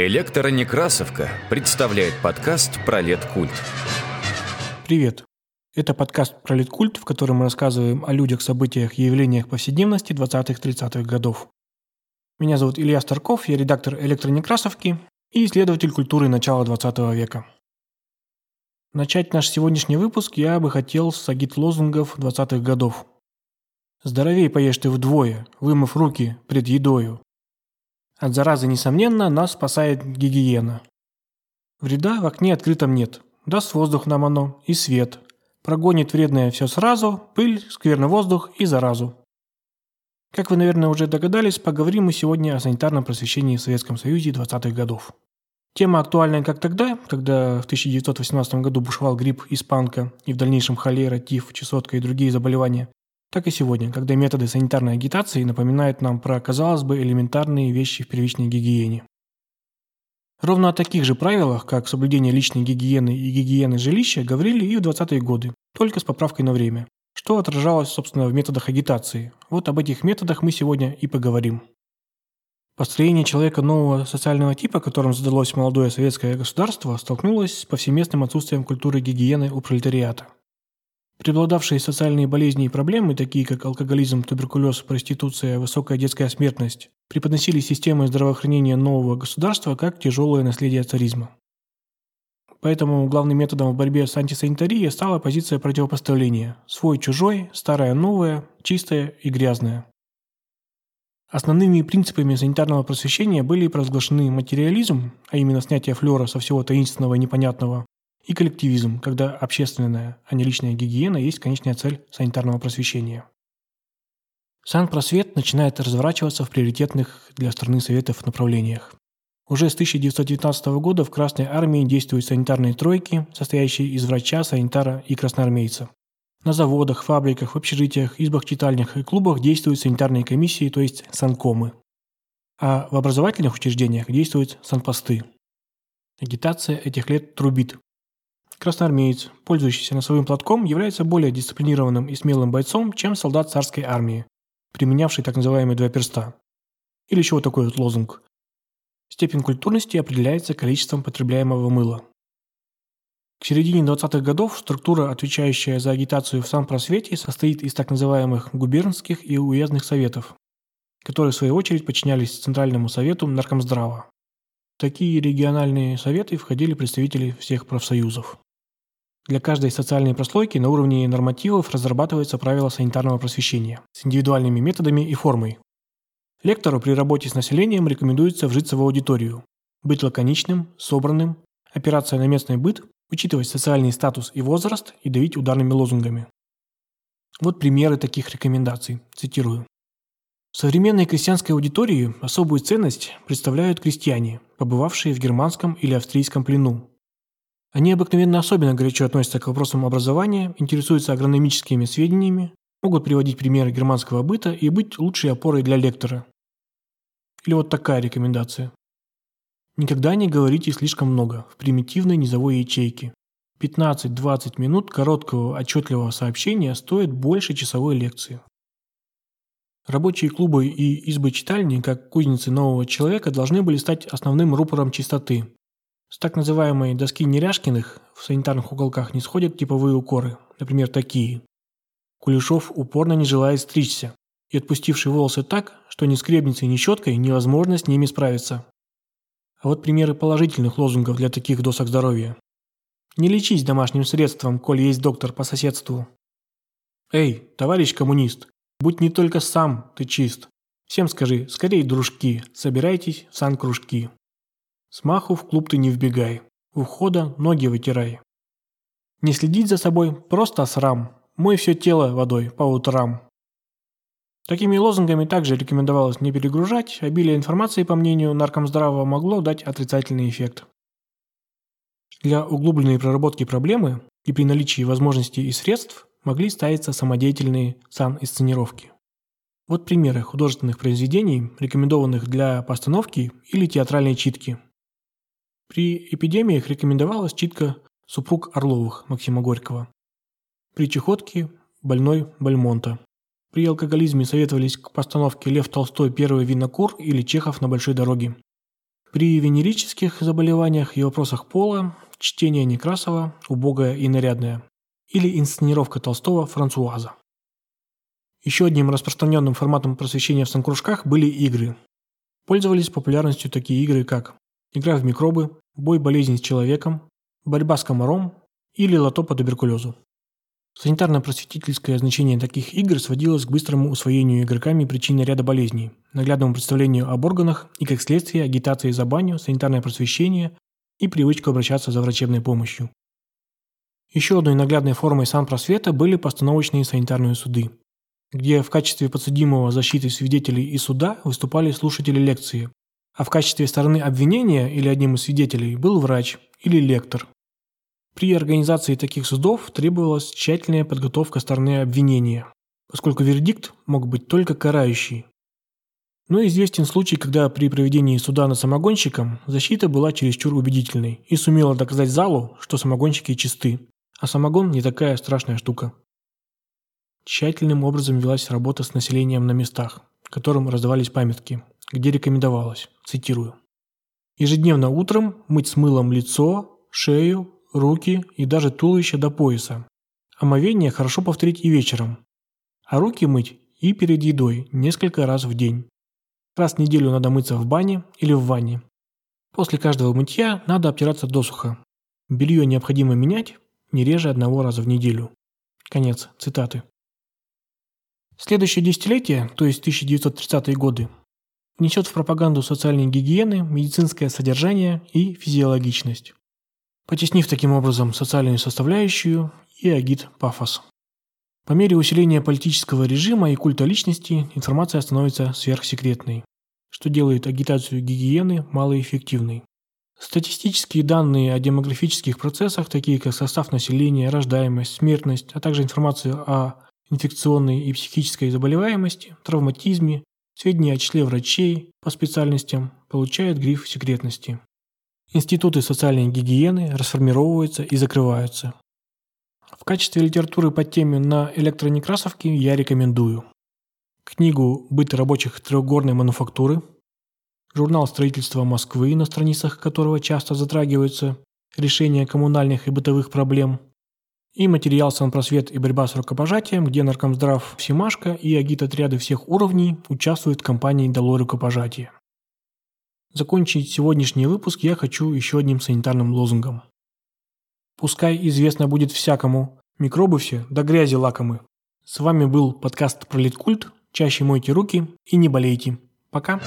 Электронекрасовка представляет подкаст про культ. Привет! Это подкаст про культ, в котором мы рассказываем о людях, событиях и явлениях повседневности 20-30-х годов. Меня зовут Илья Старков, я редактор электронекрасовки и исследователь культуры начала 20 века. Начать наш сегодняшний выпуск я бы хотел с агит лозунгов 20-х годов. «Здоровей поешь ты вдвое, вымыв руки пред едою, от заразы, несомненно, нас спасает гигиена. Вреда в окне открытом нет. Даст воздух нам оно и свет. Прогонит вредное все сразу, пыль, скверный воздух и заразу. Как вы, наверное, уже догадались, поговорим мы сегодня о санитарном просвещении в Советском Союзе 20-х годов. Тема актуальная как тогда, когда в 1918 году бушевал грипп испанка и в дальнейшем холера, тиф, чесотка и другие заболевания, так и сегодня, когда методы санитарной агитации напоминают нам про, казалось бы, элементарные вещи в первичной гигиене. Ровно о таких же правилах, как соблюдение личной гигиены и гигиены жилища, говорили и в 20-е годы, только с поправкой на время, что отражалось, собственно, в методах агитации. Вот об этих методах мы сегодня и поговорим. Построение человека нового социального типа, которым задалось молодое советское государство, столкнулось с повсеместным отсутствием культуры гигиены у пролетариата. Преобладавшие социальные болезни и проблемы, такие как алкоголизм, туберкулез, проституция, высокая детская смертность, преподносили системы здравоохранения нового государства как тяжелое наследие царизма. Поэтому главным методом в борьбе с антисанитарией стала позиция противопоставления – свой-чужой, старое-новое, чистое и грязное. Основными принципами санитарного просвещения были провозглашены материализм, а именно снятие флера со всего таинственного и непонятного, и коллективизм, когда общественная, а не личная гигиена есть конечная цель санитарного просвещения. Санпросвет начинает разворачиваться в приоритетных для страны советов направлениях. Уже с 1919 года в Красной армии действуют санитарные тройки, состоящие из врача, санитара и красноармейца. На заводах, фабриках, в общежитиях, избах-читальнях и клубах действуют санитарные комиссии, то есть санкомы. А в образовательных учреждениях действуют санпосты. Агитация этих лет трубит. Красноармеец, пользующийся носовым платком, является более дисциплинированным и смелым бойцом, чем солдат царской армии, применявший так называемые два перста. Или еще вот такой вот лозунг. Степень культурности определяется количеством потребляемого мыла. К середине 20-х годов структура, отвечающая за агитацию в самопросвете, состоит из так называемых губернских и уездных советов, которые в свою очередь подчинялись Центральному совету Наркомздрава. В такие региональные советы входили представители всех профсоюзов. Для каждой социальной прослойки на уровне нормативов разрабатываются правила санитарного просвещения с индивидуальными методами и формой. Лектору при работе с населением рекомендуется вжиться в аудиторию, быть лаконичным, собранным, опираться на местный быт, учитывать социальный статус и возраст и давить ударными лозунгами. Вот примеры таких рекомендаций. Цитирую. В современной крестьянской аудитории особую ценность представляют крестьяне, побывавшие в германском или австрийском плену, они обыкновенно особенно горячо относятся к вопросам образования, интересуются агрономическими сведениями, могут приводить примеры германского быта и быть лучшей опорой для лектора. Или вот такая рекомендация. Никогда не говорите слишком много в примитивной низовой ячейке. 15-20 минут короткого отчетливого сообщения стоят больше часовой лекции. Рабочие клубы и избы-читальни, как кузницы нового человека, должны были стать основным рупором чистоты, с так называемой доски Неряшкиных в санитарных уголках не сходят типовые укоры, например, такие. Кулешов упорно не желает стричься и отпустивший волосы так, что ни скребницей, ни щеткой невозможно с ними справиться. А вот примеры положительных лозунгов для таких досок здоровья. Не лечись домашним средством, коль есть доктор по соседству. Эй, товарищ коммунист, будь не только сам ты чист. Всем скажи, скорей, дружки, собирайтесь в сан-кружки. Смаху в клуб ты не вбегай. У входа ноги вытирай. Не следить за собой – просто срам. Мой все тело водой по утрам. Такими лозунгами также рекомендовалось не перегружать, обилие информации, по мнению наркомздрава, могло дать отрицательный эффект. Для углубленной проработки проблемы и при наличии возможностей и средств могли ставиться самодеятельные сан-инсценировки. Вот примеры художественных произведений, рекомендованных для постановки или театральной читки – при эпидемиях рекомендовалась читка супруг Орловых Максима Горького. При чехотке – больной Бальмонта. При алкоголизме советовались к постановке Лев Толстой «Первый винокур» или Чехов на большой дороге. При венерических заболеваниях и вопросах пола чтение Некрасова «Убогое и нарядное» или инсценировка Толстого «Франсуаза». Еще одним распространенным форматом просвещения в санкружках были игры. Пользовались популярностью такие игры, как игра в микробы, бой болезни с человеком, борьба с комаром или лото по туберкулезу. Санитарно-просветительское значение таких игр сводилось к быстрому усвоению игроками причины ряда болезней, наглядному представлению об органах и, как следствие, агитации за баню, санитарное просвещение и привычку обращаться за врачебной помощью. Еще одной наглядной формой санпросвета были постановочные санитарные суды, где в качестве подсудимого защиты свидетелей и суда выступали слушатели лекции, а в качестве стороны обвинения или одним из свидетелей был врач или лектор. При организации таких судов требовалась тщательная подготовка стороны обвинения, поскольку вердикт мог быть только карающий. Но известен случай, когда при проведении суда над самогонщиком защита была чересчур убедительной и сумела доказать залу, что самогонщики чисты, а самогон не такая страшная штука. Тщательным образом велась работа с населением на местах, которым раздавались памятки, где рекомендовалось, цитирую, «Ежедневно утром мыть с мылом лицо, шею, руки и даже туловище до пояса. Омовение хорошо повторить и вечером. А руки мыть и перед едой несколько раз в день. Раз в неделю надо мыться в бане или в ванне. После каждого мытья надо обтираться досуха. Белье необходимо менять не реже одного раза в неделю. Конец цитаты. Следующее десятилетие, то есть 1930-е годы, внесет в пропаганду социальной гигиены медицинское содержание и физиологичность, потеснив таким образом социальную составляющую и агит пафос. По мере усиления политического режима и культа личности информация становится сверхсекретной, что делает агитацию гигиены малоэффективной. Статистические данные о демографических процессах, такие как состав населения, рождаемость, смертность, а также информация о инфекционной и психической заболеваемости, травматизме, сведения о числе врачей по специальностям получают гриф секретности. Институты социальной гигиены расформировываются и закрываются. В качестве литературы по теме на электронекрасовке я рекомендую книгу «Быт рабочих трехгорной мануфактуры», журнал строительства Москвы, на страницах которого часто затрагиваются решения коммунальных и бытовых проблем – и материал «Санпросвет и борьба с рукопожатием», где Наркомздрав Всемашка и агит-отряды всех уровней участвуют в кампании «Долой рукопожатия». Закончить сегодняшний выпуск я хочу еще одним санитарным лозунгом. Пускай известно будет всякому, микробы все до грязи лакомы. С вами был подкаст «Пролеткульт». Чаще мойте руки и не болейте. Пока.